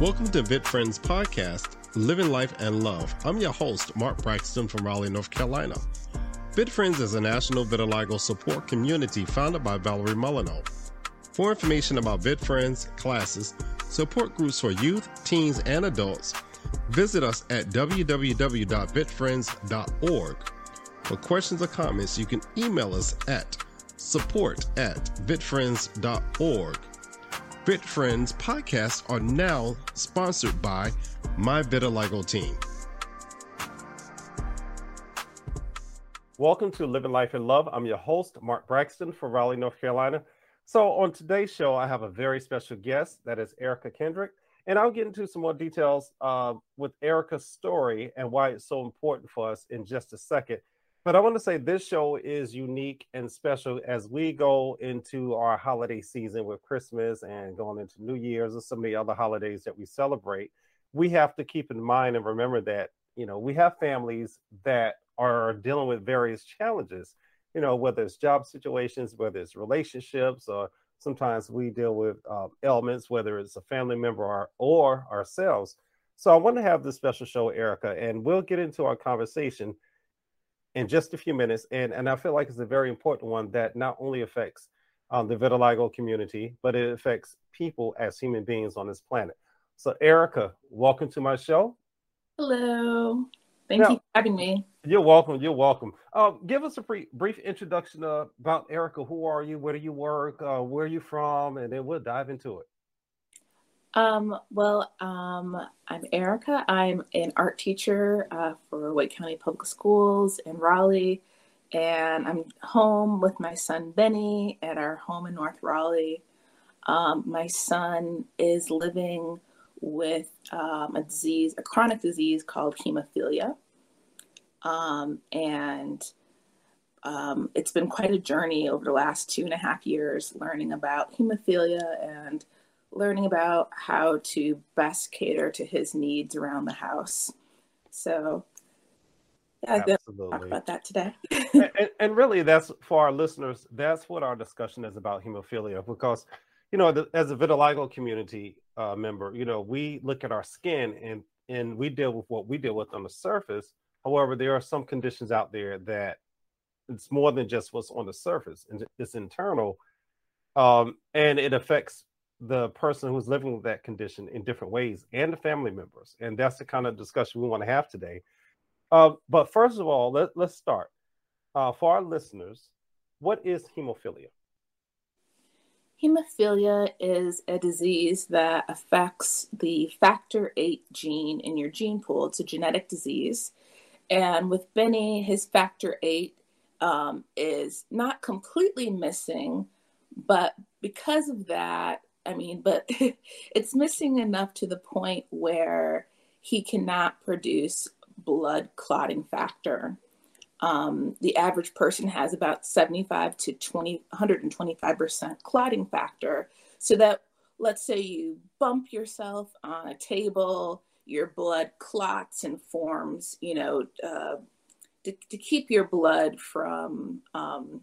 Welcome to VitFriends Podcast, Living Life and Love. I'm your host, Mark Braxton from Raleigh, North Carolina. VitFriends is a national vitiligo support community founded by Valerie Molyneux. For information about VitFriends, classes, support groups for youth, teens, and adults, visit us at www.vitfriends.org. For questions or comments, you can email us at support at vitfriends.org. VitFriends podcasts are now sponsored by My Vitiligo Team. Welcome to Living Life in Love. I'm your host, Mark Braxton from Raleigh, North Carolina. So, on today's show, I have a very special guest that is Erica Kendrick. And I'll get into some more details uh, with Erica's story and why it's so important for us in just a second. But I want to say this show is unique and special as we go into our holiday season with Christmas and going into New Year's and some of the other holidays that we celebrate. We have to keep in mind and remember that, you know, we have families that are dealing with various challenges, you know, whether it's job situations, whether it's relationships, or sometimes we deal with uh, ailments, whether it's a family member or, or ourselves. So I want to have this special show, Erica, and we'll get into our conversation in just a few minutes. And, and I feel like it's a very important one that not only affects um, the vitiligo community, but it affects people as human beings on this planet. So, Erica, welcome to my show. Hello. Thank now, you for having me. You're welcome. You're welcome. Uh, give us a brief, brief introduction uh, about Erica. Who are you? Where do you work? Uh, where are you from? And then we'll dive into it. Um, well, um, I'm Erica. I'm an art teacher uh, for Wake County Public Schools in Raleigh, and I'm home with my son Benny at our home in North Raleigh. Um, my son is living with um, a disease, a chronic disease called hemophilia, um, and um, it's been quite a journey over the last two and a half years learning about hemophilia and learning about how to best cater to his needs around the house. So, yeah, Absolutely. talk about that today. and, and, really, that's for our listeners. That's what our discussion is about hemophilia, because you know, the, as a vitiligo community uh, member, you know, we look at our skin and and we deal with what we deal with on the surface. However, there are some conditions out there that it's more than just what's on the surface, and it's internal, um, and it affects the person who's living with that condition in different ways and the family members. And that's the kind of discussion we want to have today. Uh, but first of all, let, let's start. Uh, for our listeners, what is hemophilia? Hemophilia is a disease that affects the factor VIII gene in your gene pool. It's a genetic disease. And with Benny, his factor VIII um, is not completely missing, but because of that, I mean, but it's missing enough to the point where he cannot produce blood clotting factor. Um, the average person has about 75 to 20, 125% clotting factor. So that, let's say you bump yourself on a table, your blood clots and forms, you know, uh, to, to, keep your blood from um,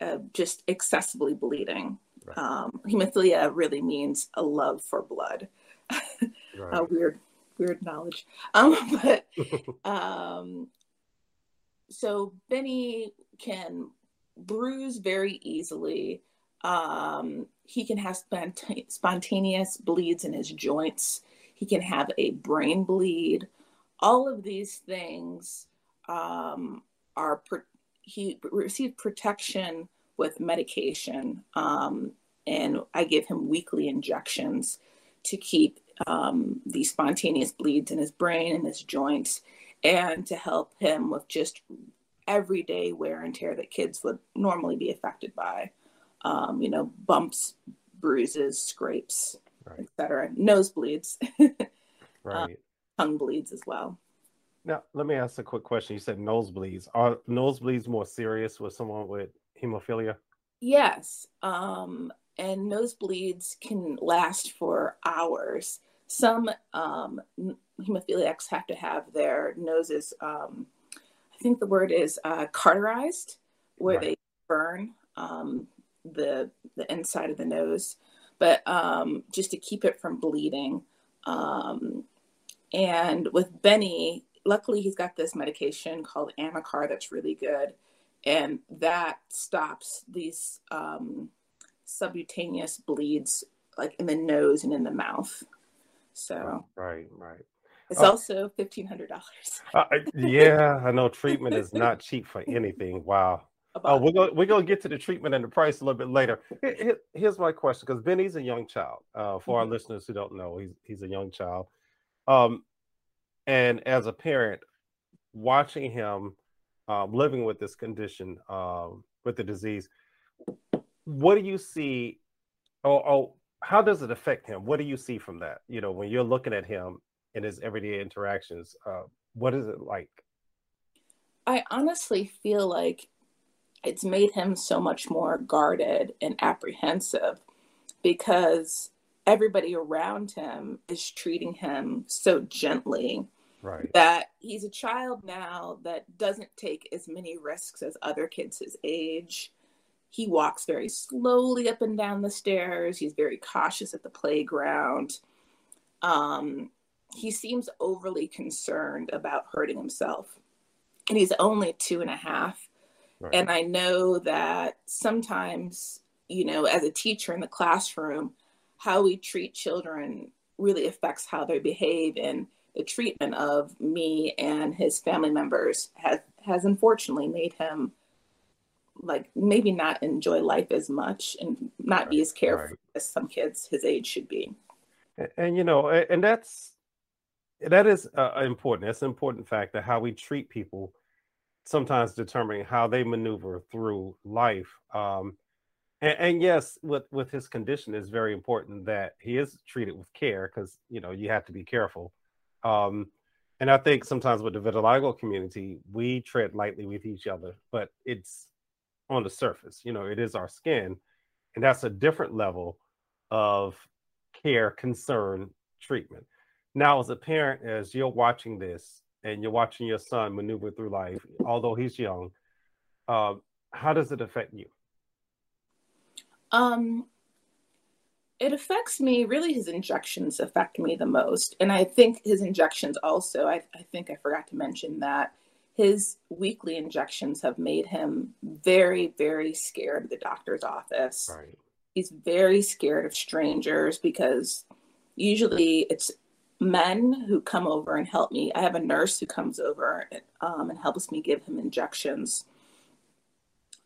uh, just excessively bleeding. Right. Um, hemophilia really means a love for blood. right. uh, weird, weird knowledge. Um, but um, so Benny can bruise very easily. Um, he can have spont- spontaneous bleeds in his joints. He can have a brain bleed. All of these things um, are pro- he received protection with medication. Um, and I give him weekly injections to keep um, these spontaneous bleeds in his brain and his joints and to help him with just everyday wear and tear that kids would normally be affected by. Um, you know, bumps, bruises, scrapes, right. etc. Nosebleeds, right? Um, tongue bleeds as well. Now, let me ask a quick question. You said nosebleeds. Are nosebleeds more serious with someone with hemophilia? Yes. Um, and nosebleeds can last for hours. Some um, hemophiliacs have to have their noses, um, I think the word is uh, cauterized, where right. they burn um, the, the inside of the nose, but um, just to keep it from bleeding. Um, and with Benny, luckily he's got this medication called Amicar that's really good, and that stops these um, subcutaneous bleeds like in the nose and in the mouth. So right, right. It's oh. also fifteen hundred dollars. uh, yeah, I know treatment is not cheap for anything. Wow. Oh, we're gonna we're gonna get to the treatment and the price a little bit later. Here, here's my question, because Benny's a young child. Uh, for mm-hmm. our listeners who don't know, he's he's a young child. Um, and as a parent, watching him um, living with this condition, um, with the disease, what do you see? Oh, how does it affect him? What do you see from that? You know, when you're looking at him in his everyday interactions, uh, what is it like? I honestly feel like it's made him so much more guarded and apprehensive because everybody around him is treating him so gently right. that he's a child now that doesn't take as many risks as other kids his age. He walks very slowly up and down the stairs. He's very cautious at the playground. Um, he seems overly concerned about hurting himself. And he's only two and a half. Right. And I know that sometimes, you know, as a teacher in the classroom, how we treat children really affects how they behave. And the treatment of me and his family members has, has unfortunately made him like maybe not enjoy life as much and not right. be as careful right. as some kids his age should be. And, and you know, and that's that is uh, important. That's an important factor how we treat people sometimes determining how they maneuver through life. Um, and, and, yes, with with his condition, it's very important that he is treated with care because you know you have to be careful. Um, and I think sometimes with the vitiligo community, we tread lightly with each other, but it's on the surface. You know, it is our skin, and that's a different level of care, concern, treatment. Now, as a parent, as you're watching this, and you're watching your son maneuver through life, although he's young, uh, how does it affect you? Um, it affects me. Really, his injections affect me the most, and I think his injections also. I, I think I forgot to mention that his weekly injections have made him very, very scared of the doctor's office. Right. He's very scared of strangers because usually it's men who come over and help me. I have a nurse who comes over um, and helps me give him injections.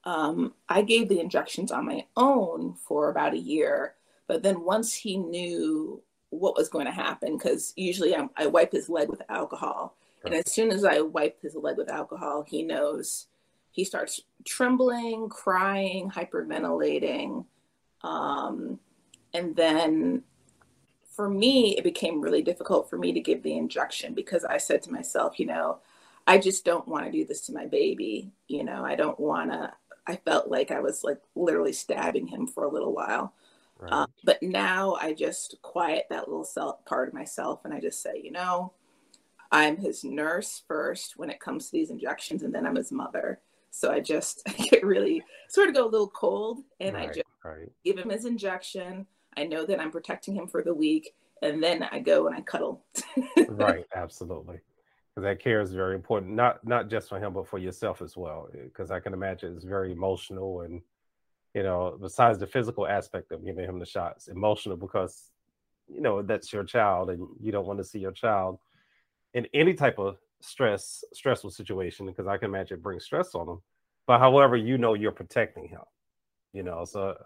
Um, I gave the injections on my own for about a year, but then once he knew what was going to happen, because usually I, I, wipe his leg with alcohol, right. and as soon as I wipe his leg with alcohol, he knows. He starts trembling, crying, hyperventilating, um, and then for me, it became really difficult for me to give the injection because I said to myself, you know, I just don't want to do this to my baby. You know, I don't want to. I felt like I was like literally stabbing him for a little while. Right. Um, but now I just quiet that little self part of myself and I just say, you know, I'm his nurse first when it comes to these injections, and then I'm his mother. So I just I get really sort of go a little cold and right, I just right. give him his injection. I know that I'm protecting him for the week, and then I go and I cuddle. right, absolutely. Because that care is very important, not not just for him, but for yourself as well. Because I can imagine it's very emotional, and you know, besides the physical aspect of giving him the shots, emotional because you know that's your child, and you don't want to see your child in any type of stress stressful situation because I can imagine it brings stress on them. But however, you know you're protecting him. You know, so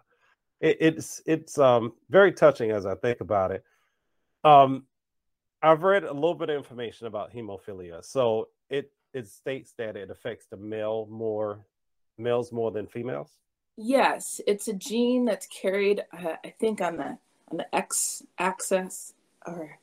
it, it's it's um very touching as I think about it. Um, I've read a little bit of information about hemophilia. So it it states that it affects the male more males more than females. Yes, it's a gene that's carried, uh, I think, on the on the X axis, or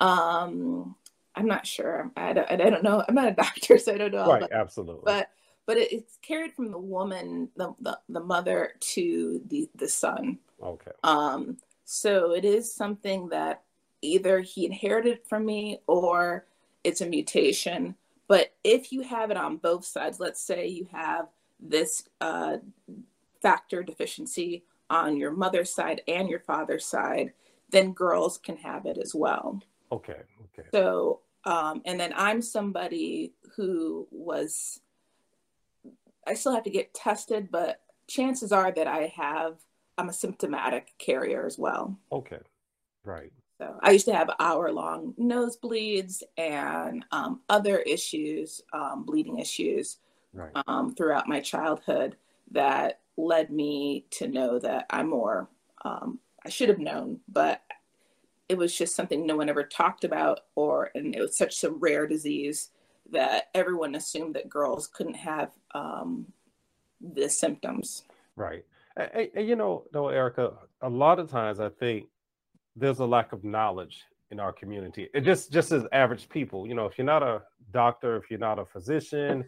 um, I'm not sure. I don't, I don't know. I'm not a doctor, so I don't know. Right, absolutely. But but it, it's carried from the woman, the, the, the mother to the, the son. Okay. Um, so it is something that either he inherited from me or it's a mutation. But if you have it on both sides, let's say you have this uh, factor deficiency on your mother's side and your father's side, then girls can have it as well. Okay. Okay. So, um, and then I'm somebody who was, I still have to get tested, but chances are that I have, I'm a symptomatic carrier as well. Okay. Right. So I used to have hour long nosebleeds and um, other issues, um, bleeding issues right. um, throughout my childhood that led me to know that I'm more, um, I should have known, but it was just something no one ever talked about, or, and it was such a rare disease that everyone assumed that girls couldn't have um, the symptoms. Right. And, and, you know, though, Erica, a lot of times I think there's a lack of knowledge in our community. It just just as average people, you know, if you're not a doctor, if you're not a physician,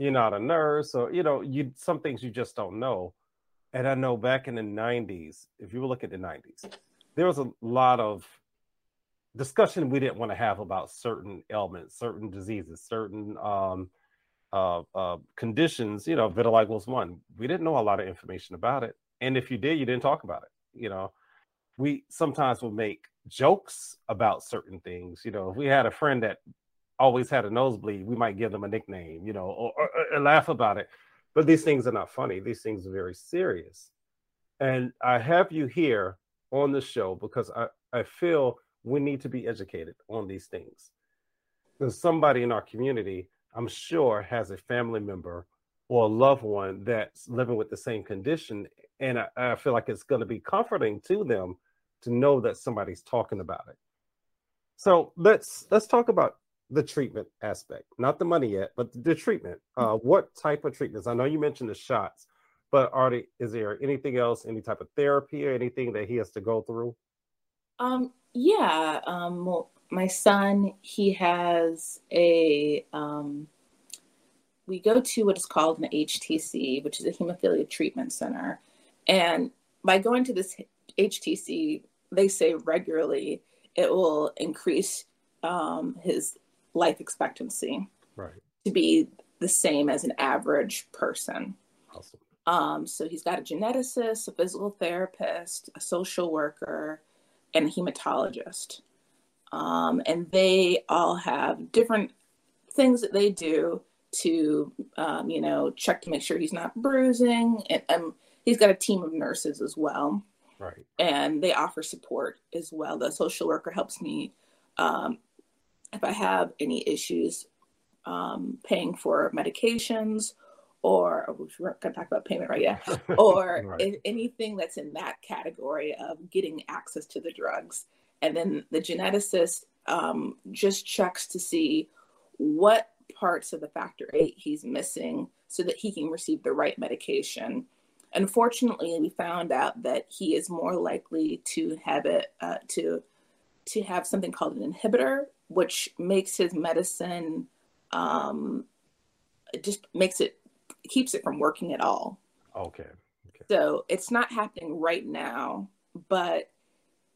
you're not a nurse, or you know, you some things you just don't know. And I know back in the 90s, if you look at the 90s, there was a lot of discussion we didn't want to have about certain ailments, certain diseases, certain um, uh, uh, conditions. You know, vitiligo was one. We didn't know a lot of information about it, and if you did, you didn't talk about it. You know, we sometimes will make jokes about certain things. You know, if we had a friend that always had a nosebleed, we might give them a nickname, you know, or, or, or, laugh about it. But these things are not funny. These things are very serious. And I have you here on the show because I, I feel we need to be educated on these things. Because somebody in our community, I'm sure, has a family member or a loved one that's living with the same condition. And I, I feel like it's going to be comforting to them to know that somebody's talking about it. So let's let's talk about the treatment aspect, not the money yet, but the treatment. Uh, what type of treatments? I know you mentioned the shots, but are they, is there anything else, any type of therapy or anything that he has to go through? Um, yeah. Um, well, my son, he has a. Um, we go to what is called an HTC, which is a hemophilia treatment center, and by going to this HTC, they say regularly it will increase um, his life expectancy right. to be the same as an average person. Awesome. Um, so he's got a geneticist, a physical therapist, a social worker, and a hematologist. Um, and they all have different things that they do to, um, you know, check to make sure he's not bruising. And um, he's got a team of nurses as well. Right. And they offer support as well. The social worker helps me um, if I have any issues um, paying for medications or oh, we're going to talk about payment right yeah or right. anything that's in that category of getting access to the drugs and then the geneticist um, just checks to see what parts of the factor 8 he's missing so that he can receive the right medication Unfortunately, we found out that he is more likely to have it uh, to to have something called an inhibitor, which makes his medicine um, just makes it keeps it from working at all. Okay. okay. So it's not happening right now, but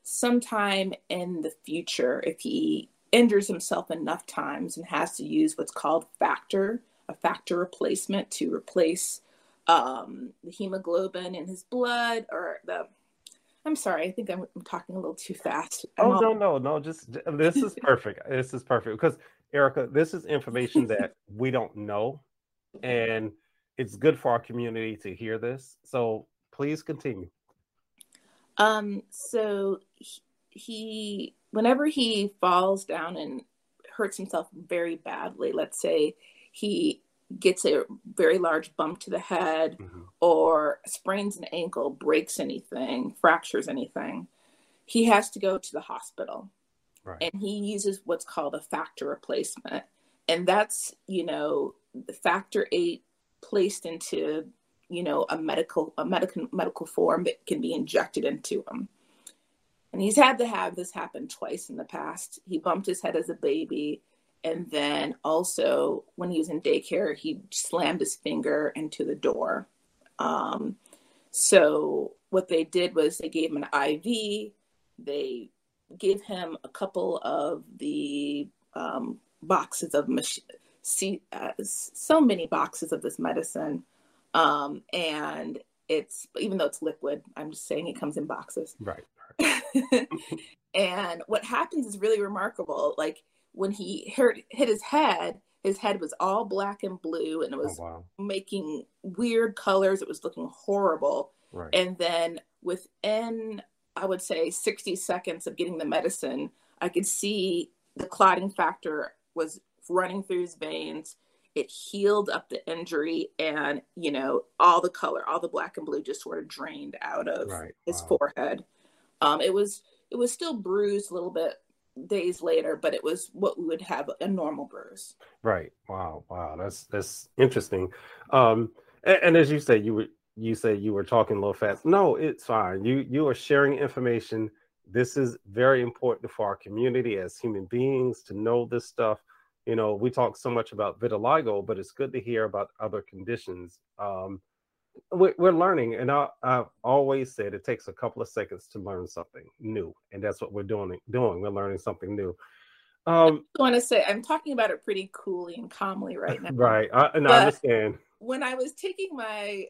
sometime in the future, if he injures himself enough times and has to use what's called factor, a factor replacement to replace um, the hemoglobin in his blood or the I'm sorry, I think I'm, I'm talking a little too fast. I'm oh all... no, no, no, just this is perfect. this is perfect because Erica, this is information that we don't know, and it's good for our community to hear this. So please continue. Um, so he, he whenever he falls down and hurts himself very badly, let's say he gets a very large bump to the head mm-hmm. or sprains an ankle, breaks anything, fractures anything, he has to go to the hospital. Right. And he uses what's called a factor replacement. And that's, you know, the factor eight placed into, you know, a medical a medical medical form that can be injected into him. And he's had to have this happen twice in the past. He bumped his head as a baby and then also, when he was in daycare, he slammed his finger into the door. Um, so, what they did was they gave him an IV. They gave him a couple of the um, boxes of mach- see, uh, so many boxes of this medicine. Um, and it's even though it's liquid, I'm just saying it comes in boxes. Right. and what happens is really remarkable. Like when he hurt, hit his head, his head was all black and blue and it was oh, wow. making weird colors. It was looking horrible. Right. And then within, I would say, 60 seconds of getting the medicine, I could see the clotting factor was running through his veins. It healed up the injury, and you know, all the color, all the black and blue just sort of drained out of right. his wow. forehead. Um, it was it was still bruised a little bit days later, but it was what we would have a normal bruise. Right. Wow. Wow. That's that's interesting. Um, and, and as you say, you were you say you were talking a little fast. No, it's fine. You you are sharing information. This is very important for our community as human beings to know this stuff. You know, we talk so much about vitiligo, but it's good to hear about other conditions. Um, we're learning, and I, have always said it takes a couple of seconds to learn something new, and that's what we're doing. Doing we're learning something new. Um, I want to say I'm talking about it pretty coolly and calmly right now. Right, I, and I understand. When I was taking my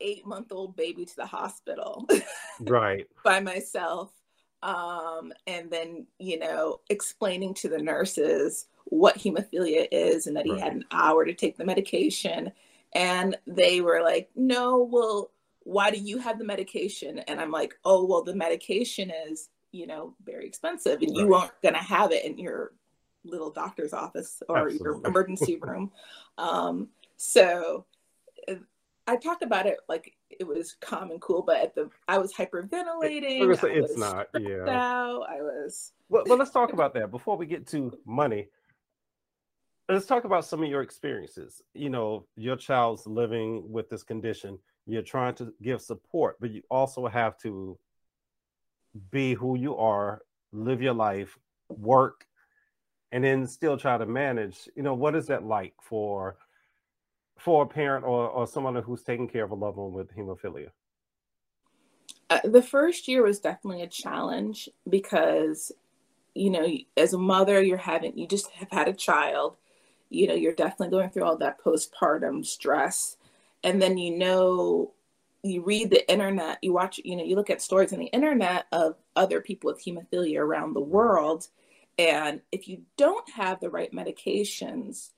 eight month old baby to the hospital, right, by myself, um, and then you know explaining to the nurses what hemophilia is and that he right. had an hour to take the medication and they were like, no, well, why do you have the medication? And I'm like, oh, well, the medication is, you know, very expensive and right. you aren't going to have it in your little doctor's office or Absolutely. your emergency room. Um, so I talked about it like it was calm and cool, but at the I was hyperventilating. It, it's was not. Yeah. Out. I was. Well, well, let's talk about that before we get to money let's talk about some of your experiences. You know, your child's living with this condition. You're trying to give support, but you also have to be who you are, live your life, work, and then still try to manage. You know, what is that like for for a parent or, or someone who's taking care of a loved one with hemophilia? Uh, the first year was definitely a challenge because you know as a mother you're having you just have had a child you know you're definitely going through all that postpartum stress. And then you know you read the internet you watch you know you look at stories on the internet of other people with hemophilia around the world. And if you don't have the right medications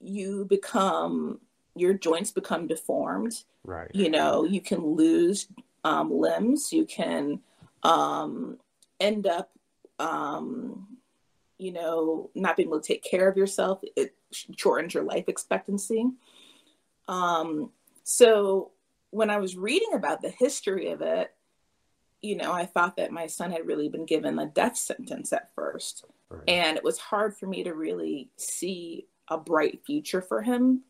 you become your joints become deformed. Right. You know you can lose um, limbs. You can um, end up um, you know not being able to take care of yourself. It shortens your life expectancy. Um, so when I was reading about the history of it, you know, I thought that my son had really been given a death sentence at first. Right. And it was hard for me to really see a bright future for him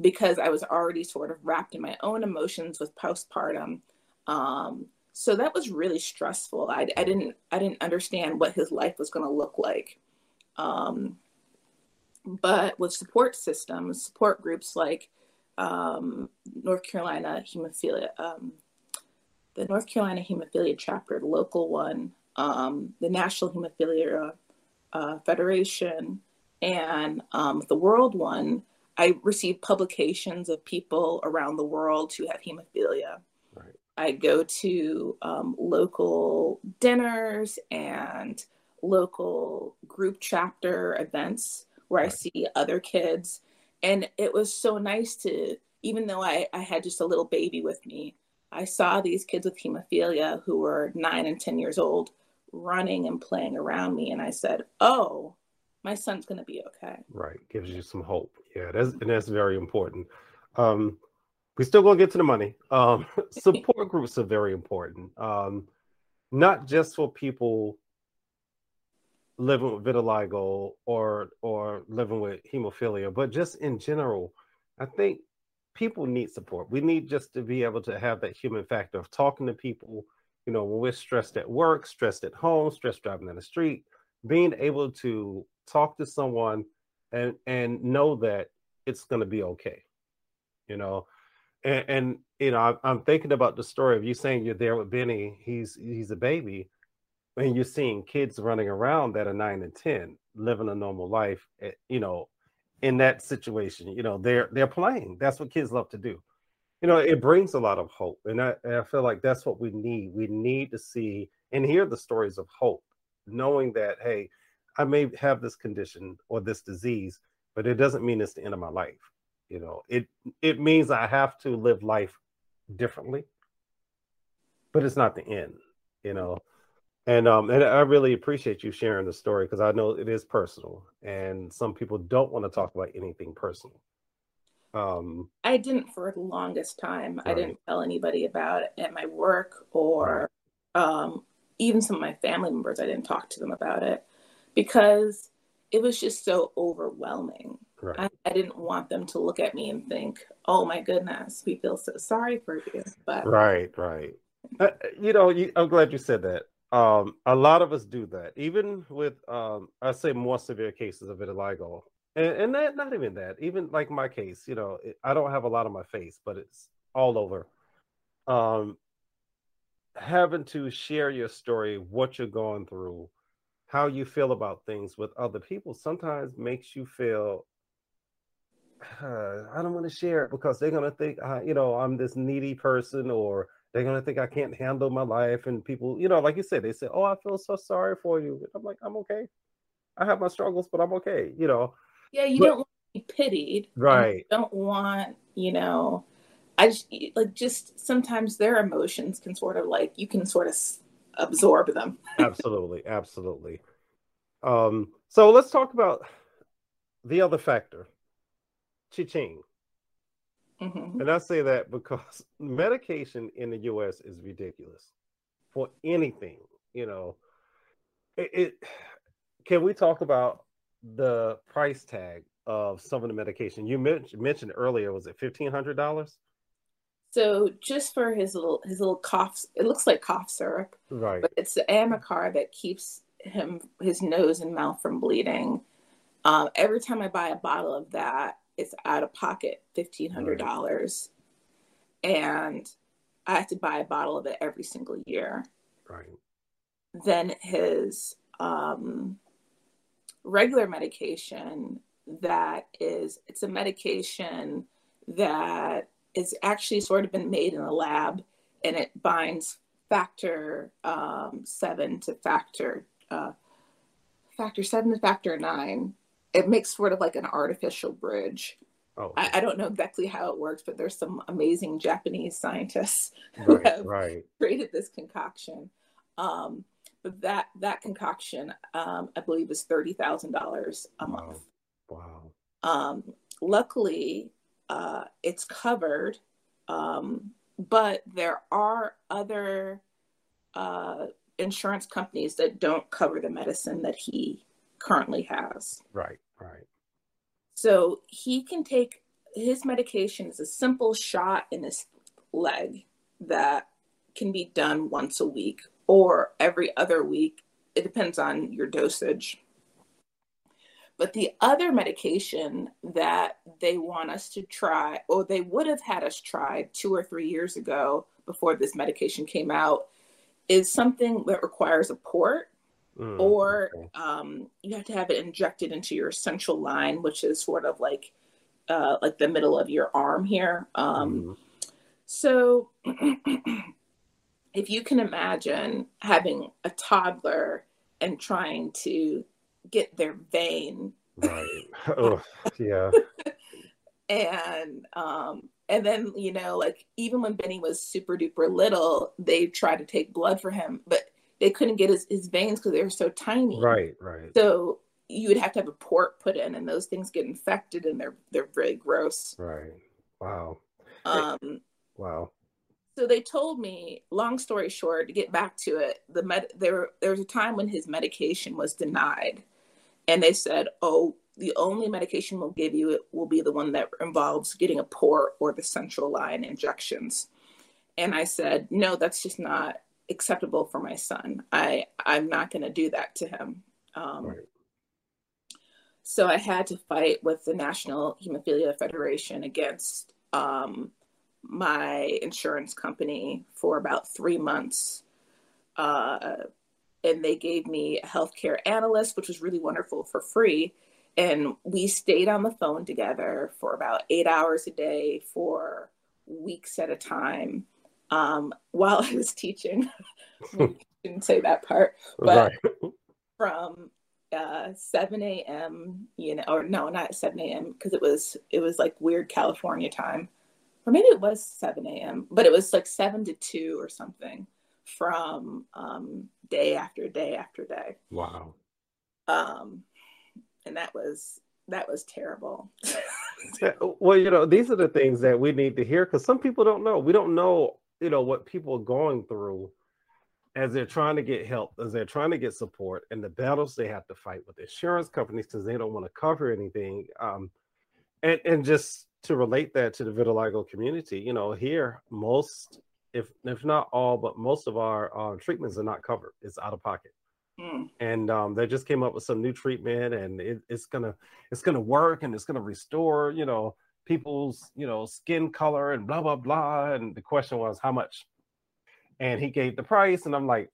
because I was already sort of wrapped in my own emotions with postpartum. Um, so that was really stressful. I, I didn't I didn't understand what his life was going to look like. Um, but with support systems, support groups like um, North Carolina Hemophilia, um, the North Carolina Hemophilia chapter, the local one, um, the National Hemophilia uh, Federation, and um, the world one, I receive publications of people around the world who have hemophilia. Right. I go to um, local dinners and local group chapter events where right. I see other kids. And it was so nice to, even though I, I had just a little baby with me, I saw these kids with hemophilia who were nine and 10 years old running and playing around me. And I said, Oh, my son's going to be okay. Right. Gives you some hope. Yeah. That's, and that's very important. Um, we still going to get to the money. Um, support groups are very important. Um, not just for people living with vitiligo or or living with hemophilia, but just in general, I think people need support. We need just to be able to have that human factor of talking to people. You know, when we're stressed at work, stressed at home, stressed driving down the street, being able to talk to someone and and know that it's going to be okay. You know, and, and you know, I'm thinking about the story of you saying you're there with Benny. He's he's a baby and you're seeing kids running around that are nine and ten living a normal life eh, you know in that situation you know they're they're playing that's what kids love to do you know it brings a lot of hope and I, and I feel like that's what we need we need to see and hear the stories of hope, knowing that, hey, I may have this condition or this disease, but it doesn't mean it's the end of my life. You know, it it means I have to live life differently, but it's not the end. You know, and um, and I really appreciate you sharing the story because I know it is personal, and some people don't want to talk about anything personal. Um, I didn't for the longest time. Right. I didn't tell anybody about it at my work or right. um, even some of my family members. I didn't talk to them about it because it was just so overwhelming. Right. I, I, didn't want them to look at me and think, "Oh my goodness, we feel so sorry for you." But right, right. Uh, you know, you, I'm glad you said that um, a lot of us do that, even with um, I say more severe cases of vitiligo, and, and that, not even that. Even like my case, you know, it, I don't have a lot on my face, but it's all over. Um, having to share your story, what you're going through, how you feel about things with other people, sometimes makes you feel uh, I don't want to share it because they're gonna think, uh, you know, I'm this needy person or they're gonna think I can't handle my life, and people, you know, like you said, they say, "Oh, I feel so sorry for you." I'm like, I'm okay. I have my struggles, but I'm okay. You know. Yeah, you but, don't want to be pitied, right? don't want, you know, I just like just sometimes their emotions can sort of like you can sort of absorb them. absolutely, absolutely. Um, so let's talk about the other factor, Cha-Ching. Mm-hmm. And I say that because medication in the US is ridiculous for anything, you know. It, it can we talk about the price tag of some of the medication you mentioned, mentioned earlier was it $1500 so just for his little his little cough it looks like cough syrup right but it's the amicar that keeps him his nose and mouth from bleeding um, every time i buy a bottle of that it's out of pocket fifteen hundred dollars, right. and I have to buy a bottle of it every single year. Right. Then his um, regular medication that is it's a medication that is actually sort of been made in a lab and it binds factor um, seven to factor uh, factor seven to factor nine it makes sort of like an artificial bridge. Oh. I, I, don't know exactly how it works, but there's some amazing Japanese scientists who right, have right. created this concoction. Um, but that that concoction, um, I believe, is thirty thousand dollars a month. Wow. Um, luckily, uh, it's covered, um, but there are other uh, insurance companies that don't cover the medicine that he currently has. Right. Right. So he can take his medication is a simple shot in his leg that can be done once a week or every other week. It depends on your dosage. But the other medication that they want us to try, or they would have had us try two or three years ago before this medication came out, is something that requires a port Mm, or okay. um, you have to have it injected into your central line, which is sort of like uh, like the middle of your arm here. Um, mm. So, if you can imagine having a toddler and trying to get their vein, right? oh, yeah. and um, and then you know, like even when Benny was super duper little, they tried to take blood for him, but they couldn't get his, his veins because they were so tiny. Right, right. So you would have to have a port put in, and those things get infected, and they're they're very gross. Right. Wow. Um. Wow. So they told me, long story short, to get back to it, the med there there was a time when his medication was denied, and they said, "Oh, the only medication we'll give you it will be the one that involves getting a port or the central line injections." And I said, "No, that's just not acceptable for my son. I I'm not going to do that to him. Um, right. So I had to fight with the National Hemophilia Federation against um, my insurance company for about three months. Uh, and they gave me a healthcare analyst, which was really wonderful for free. And we stayed on the phone together for about eight hours a day for weeks at a time um, while I was teaching didn't say that part, but right. from uh 7 a.m. you know, or no, not 7 a.m. because it was it was like weird California time, or maybe it was 7 a.m. But it was like seven to two or something from um day after day after day. Wow. Um, and that was that was terrible. well, you know, these are the things that we need to hear because some people don't know. We don't know, you know, what people are going through as they're trying to get help, as they're trying to get support, and the battles they have to fight with insurance companies because they don't want to cover anything. Um, and and just to relate that to the vitiligo community, you know, here most, if if not all, but most of our uh, treatments are not covered. It's out of pocket. Mm. And um, they just came up with some new treatment, and it, it's gonna it's gonna work, and it's gonna restore, you know, people's you know skin color and blah blah blah. And the question was how much, and he gave the price, and I'm like,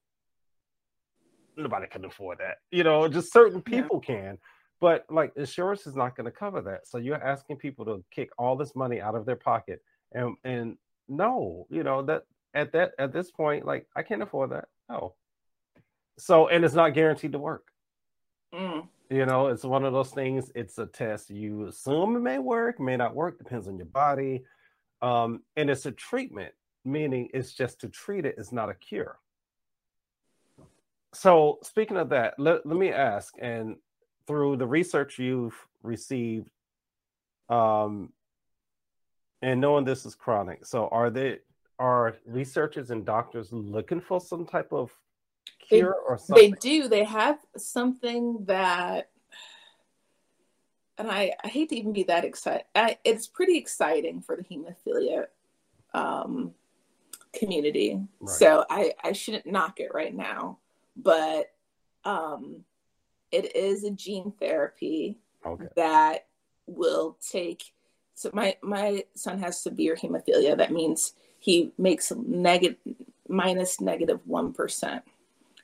nobody can afford that, you know, just certain people yeah. can. But like insurance is not going to cover that, so you're asking people to kick all this money out of their pocket, and and no, you know that at that at this point, like I can't afford that. No, so, and it's not guaranteed to work. Mm. You know, it's one of those things. It's a test. You assume it may work, may not work, depends on your body. Um, and it's a treatment, meaning it's just to treat it, it's not a cure. So, speaking of that, let, let me ask, and through the research you've received, um, and knowing this is chronic, so are they are researchers and doctors looking for some type of they, or something? They do. They have something that, and I, I hate to even be that excited. I, it's pretty exciting for the hemophilia um, community. Right. So I, I shouldn't knock it right now, but um, it is a gene therapy okay. that will take. So my my son has severe hemophilia. That means he makes negative minus negative one percent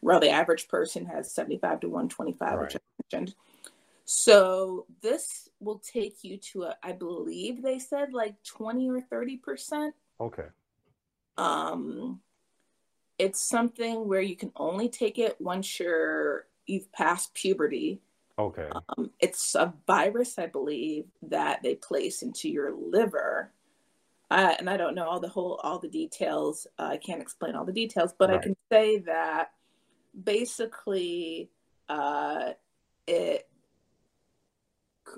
while the average person has 75 to 125, right. which I mentioned. So this will take you to a, I believe they said like 20 or 30%. Okay. Um, it's something where you can only take it once you're you've passed puberty. Okay. Um, it's a virus, I believe, that they place into your liver. Uh, and I don't know all the whole all the details. Uh, I can't explain all the details, but right. I can say that basically uh, it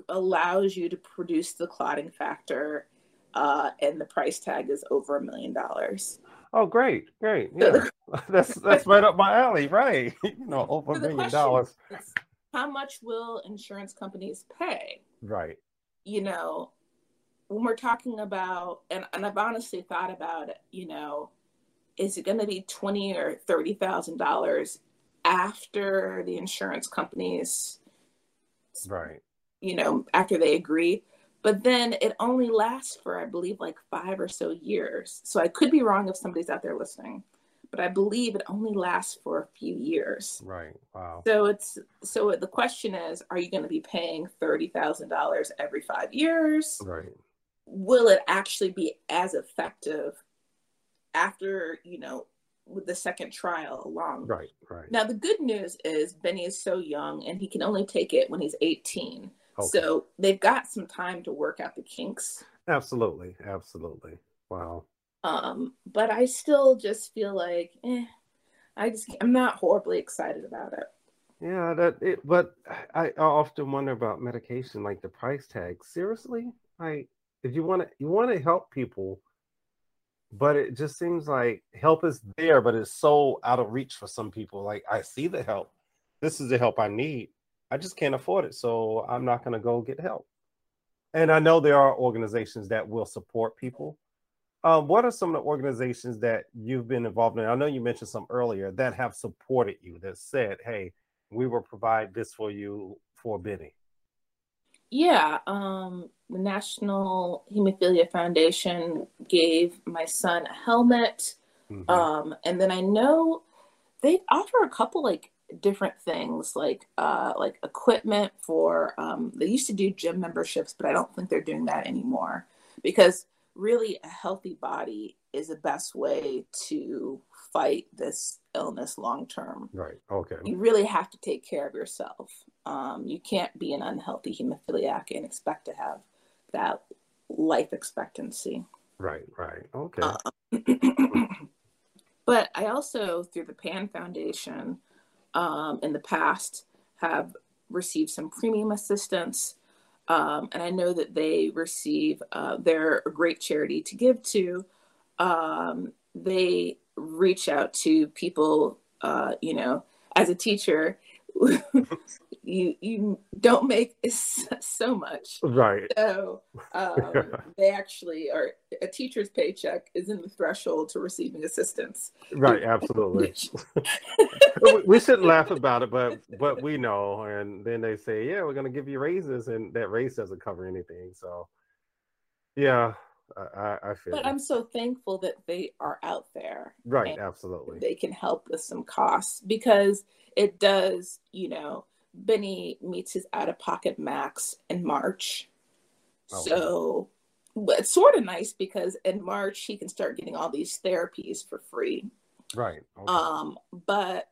allows you to produce the clotting factor uh, and the price tag is over a million dollars. Oh great great yeah. That's that's right up my alley right. You know over a million dollars. how much will insurance companies pay? Right. You know when we're talking about and, and i've honestly thought about it you know is it going to be twenty or thirty thousand dollars after the insurance companies, right? You know, after they agree. But then it only lasts for, I believe, like five or so years. So I could be wrong if somebody's out there listening, but I believe it only lasts for a few years. Right. Wow. So it's so the question is, are you going to be paying thirty thousand dollars every five years? Right. Will it actually be as effective after you know with the second trial along. Right, right. Now the good news is Benny is so young and he can only take it when he's 18. Okay. So they've got some time to work out the kinks. Absolutely, absolutely. Wow. Um, but I still just feel like, eh, I just I'm not horribly excited about it. Yeah, that it. But I, I often wonder about medication, like the price tag. Seriously, like if you want to, you want to help people but it just seems like help is there, but it's so out of reach for some people. Like I see the help. This is the help I need. I just can't afford it. So I'm not going to go get help. And I know there are organizations that will support people. Um, what are some of the organizations that you've been involved in? I know you mentioned some earlier that have supported you that said, hey, we will provide this for you for Benny. Yeah, um, the National Hemophilia Foundation gave my son a helmet. Mm-hmm. Um, and then I know they offer a couple like different things like uh, like equipment for um, they used to do gym memberships, but I don't think they're doing that anymore because really a healthy body is the best way to fight this illness long term. Right. Okay. You really have to take care of yourself. Um, you can't be an unhealthy hemophiliac and expect to have that life expectancy. Right. Right. Okay. Uh, but I also, through the PAN Foundation, um, in the past, have received some premium assistance. Um, and I know that they receive, uh, they're a great charity to give to. Um, they reach out to people, uh, you know, as a teacher, you you don't make so much right so um, they actually are a teacher's paycheck is in the threshold to receiving assistance right absolutely we shouldn't laugh about it but but we know and then they say yeah we're going to give you raises and that raise doesn't cover anything so yeah I, I feel. But I'm so thankful that they are out there. Right, absolutely. They can help with some costs because it does, you know, Benny meets his out of pocket max in March. Oh, so but it's sort of nice because in March he can start getting all these therapies for free. Right. Okay. Um, but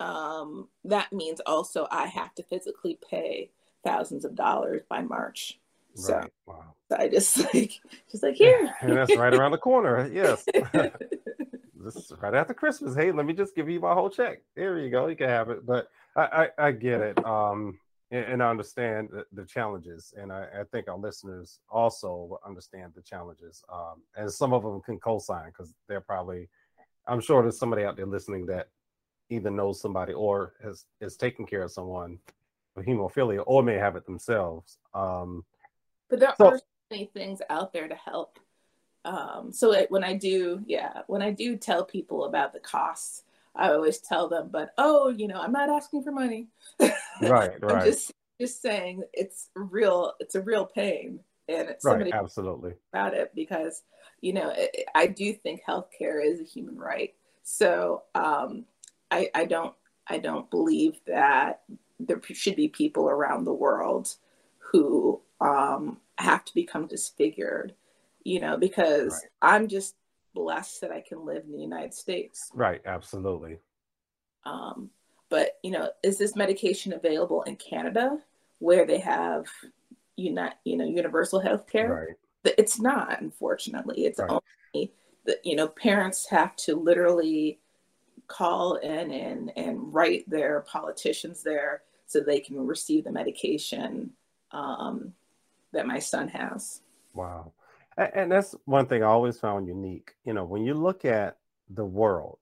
um, that means also I have to physically pay thousands of dollars by March. So, right. wow. so I just like just like here. and that's right around the corner. Yes. this is right after Christmas. Hey, let me just give you my whole check. There you go. You can have it. But I, I, I get it. Um, and, and I understand the, the challenges, and I, I, think our listeners also understand the challenges. Um, and some of them can co-sign because they're probably, I'm sure there's somebody out there listening that either knows somebody or has is taking care of someone with hemophilia or may have it themselves. Um, but there so, are so many things out there to help. Um, so it, when I do, yeah, when I do tell people about the costs, I always tell them, but oh, you know, I'm not asking for money. Right, right. just just saying it's real. It's a real pain, and it's right, absolutely about it because you know it, I do think healthcare is a human right. So um, I, I don't I don't believe that there should be people around the world who um, have to become disfigured, you know, because right. I'm just blessed that I can live in the United States. Right, absolutely. Um, but you know, is this medication available in Canada where they have you not you know universal health care? Right. It's not, unfortunately. It's right. only that you know parents have to literally call in and and write their politicians there so they can receive the medication um, that my son has. Wow and that's one thing I always found unique. You know, when you look at the world,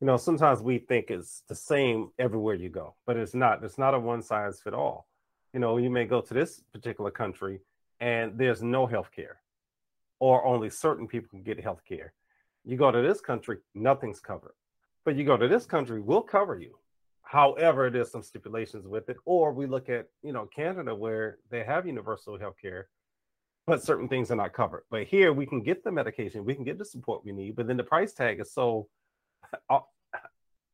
you know, sometimes we think it's the same everywhere you go, but it's not. It's not a one size fit all. You know, you may go to this particular country and there's no health care, or only certain people can get health care. You go to this country, nothing's covered. But you go to this country, we'll cover you. However, there's some stipulations with it. Or we look at, you know, Canada where they have universal health care but certain things are not covered. But here we can get the medication, we can get the support we need, but then the price tag is so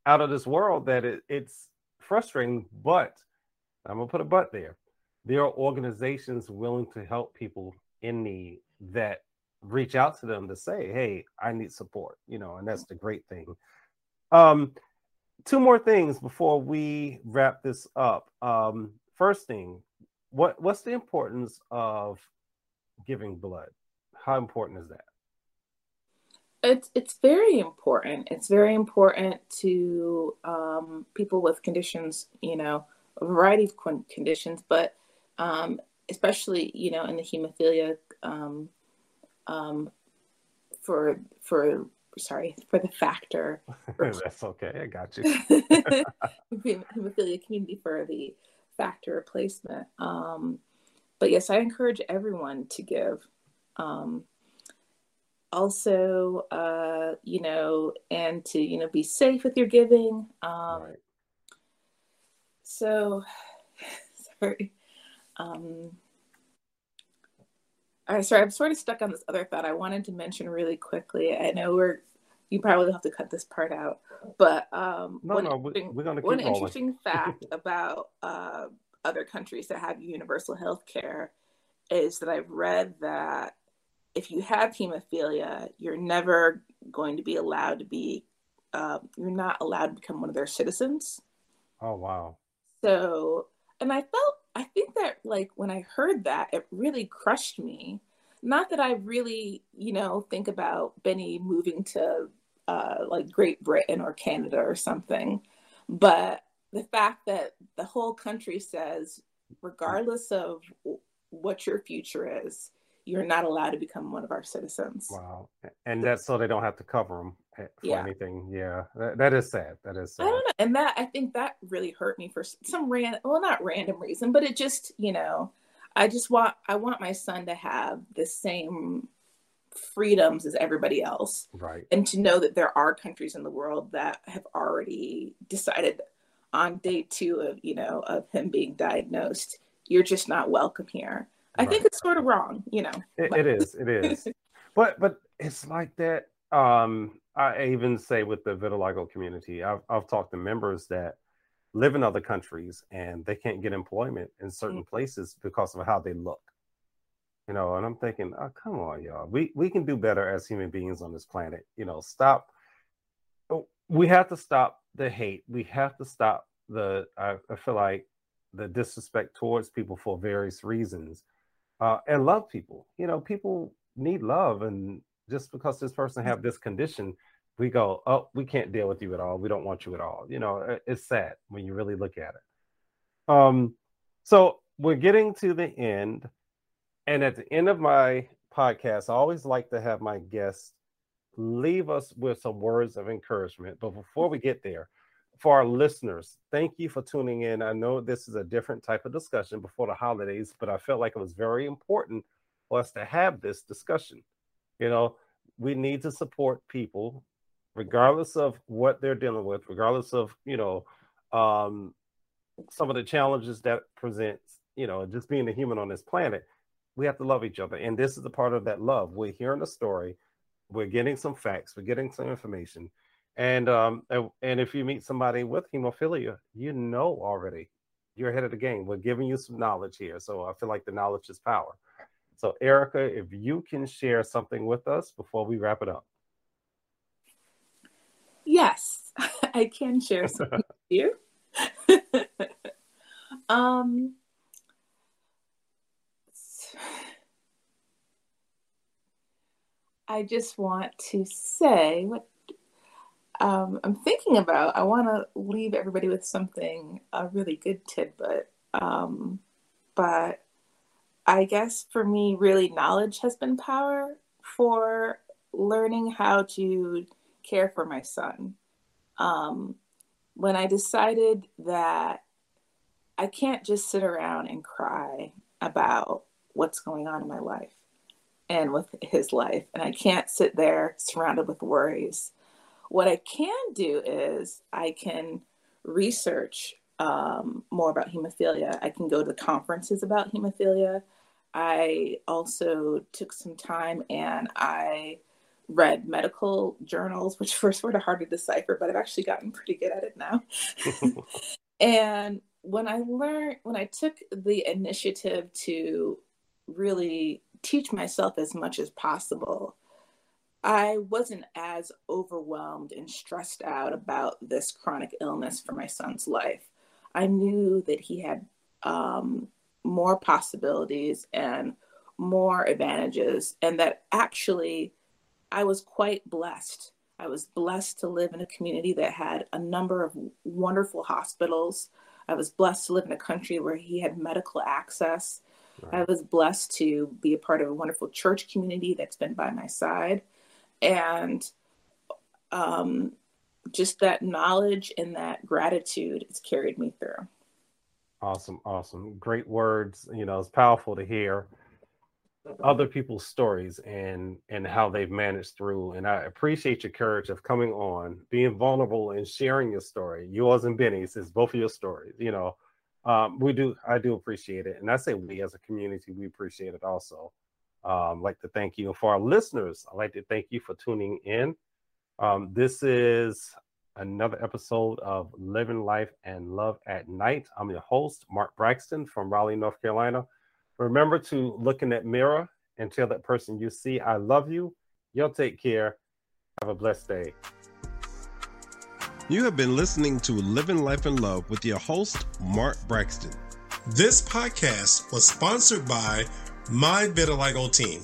out of this world that it, it's frustrating. But I'm gonna put a but there. There are organizations willing to help people in need that reach out to them to say, "Hey, I need support," you know, and that's the great thing. Um, two more things before we wrap this up. Um, first thing, what what's the importance of giving blood? How important is that? It's it's very important. It's very important to um, people with conditions, you know, a variety of conditions, but um, especially you know in the hemophilia um, um, for for sorry for the factor. That's okay. I got you. hemophilia community for the factor replacement. Um, but yes, I encourage everyone to give. Um, also, uh, you know, and to you know be safe with your giving. Um, right. So, sorry. Um, all right, sorry, I'm sort of stuck on this other thought I wanted to mention really quickly. I know we're you probably have to cut this part out, but um, no, one, no, we, are gonna keep one interesting fact about uh, other countries that have universal health care is that I've read that if you have hemophilia, you're never going to be allowed to be uh, you're not allowed to become one of their citizens. Oh wow! So, and I felt I think that like when I heard that, it really crushed me. Not that I really, you know, think about Benny moving to uh, like Great Britain or Canada or something, but the fact that the whole country says, regardless of what your future is, you're not allowed to become one of our citizens. Wow. And that's so they don't have to cover them eh, for yeah. anything. Yeah. That, that is sad. That is sad. I don't know. And that, I think that really hurt me for some random, well, not random reason, but it just, you know, I just want, I want my son to have the same freedoms as everybody else. Right. And to know that there are countries in the world that have already decided on day two of, you know, of him being diagnosed, you're just not welcome here I right. think it's sort of wrong, you know. it, it is, it is. but but it's like that. Um, I even say with the vitiligo community, I've I've talked to members that live in other countries and they can't get employment in certain mm-hmm. places because of how they look. You know, and I'm thinking, oh, come on, y'all. We we can do better as human beings on this planet. You know, stop. Oh, we have to stop the hate. We have to stop the. I, I feel like the disrespect towards people for various reasons uh, and love people. You know, people need love, and just because this person have this condition, we go, oh, we can't deal with you at all. We don't want you at all. You know, it's sad when you really look at it. Um, so we're getting to the end, and at the end of my podcast, I always like to have my guests leave us with some words of encouragement. But before we get there, for our listeners, thank you for tuning in. I know this is a different type of discussion before the holidays, but I felt like it was very important for us to have this discussion. You know, we need to support people regardless of what they're dealing with, regardless of, you know, um, some of the challenges that presents, you know, just being a human on this planet. We have to love each other. And this is a part of that love. We're hearing a story, we're getting some facts, we're getting some information and um, and if you meet somebody with hemophilia, you know already you're ahead of the game. We're giving you some knowledge here, so I feel like the knowledge is power. So, Erica, if you can share something with us before we wrap it up. Yes, I can share something with you. um, I just want to say what um, I'm thinking about. I want to leave everybody with something a really good tidbit. Um, but I guess for me, really, knowledge has been power for learning how to care for my son. Um, when I decided that I can't just sit around and cry about what's going on in my life and with his life, and I can't sit there surrounded with worries what I can do is I can research um, more about hemophilia. I can go to conferences about hemophilia. I also took some time and I read medical journals, which were sort of hard to decipher, but I've actually gotten pretty good at it now. and when I learned, when I took the initiative to really teach myself as much as possible I wasn't as overwhelmed and stressed out about this chronic illness for my son's life. I knew that he had um, more possibilities and more advantages, and that actually I was quite blessed. I was blessed to live in a community that had a number of wonderful hospitals. I was blessed to live in a country where he had medical access. Right. I was blessed to be a part of a wonderful church community that's been by my side and um, just that knowledge and that gratitude has carried me through. Awesome, awesome, great words. You know, it's powerful to hear other people's stories and and how they've managed through. And I appreciate your courage of coming on, being vulnerable, and sharing your story. Yours and Benny's is both of your stories. You know, um, we do. I do appreciate it, and I say we as a community, we appreciate it also. Um, like to thank you. And for our listeners, I'd like to thank you for tuning in. Um, this is another episode of Living Life and Love at Night. I'm your host, Mark Braxton from Raleigh, North Carolina. Remember to look in that mirror and tell that person you see, I love you. You'll take care. Have a blessed day. You have been listening to Living Life in Love with your host, Mark Braxton. This podcast was sponsored by My Vitiligo Team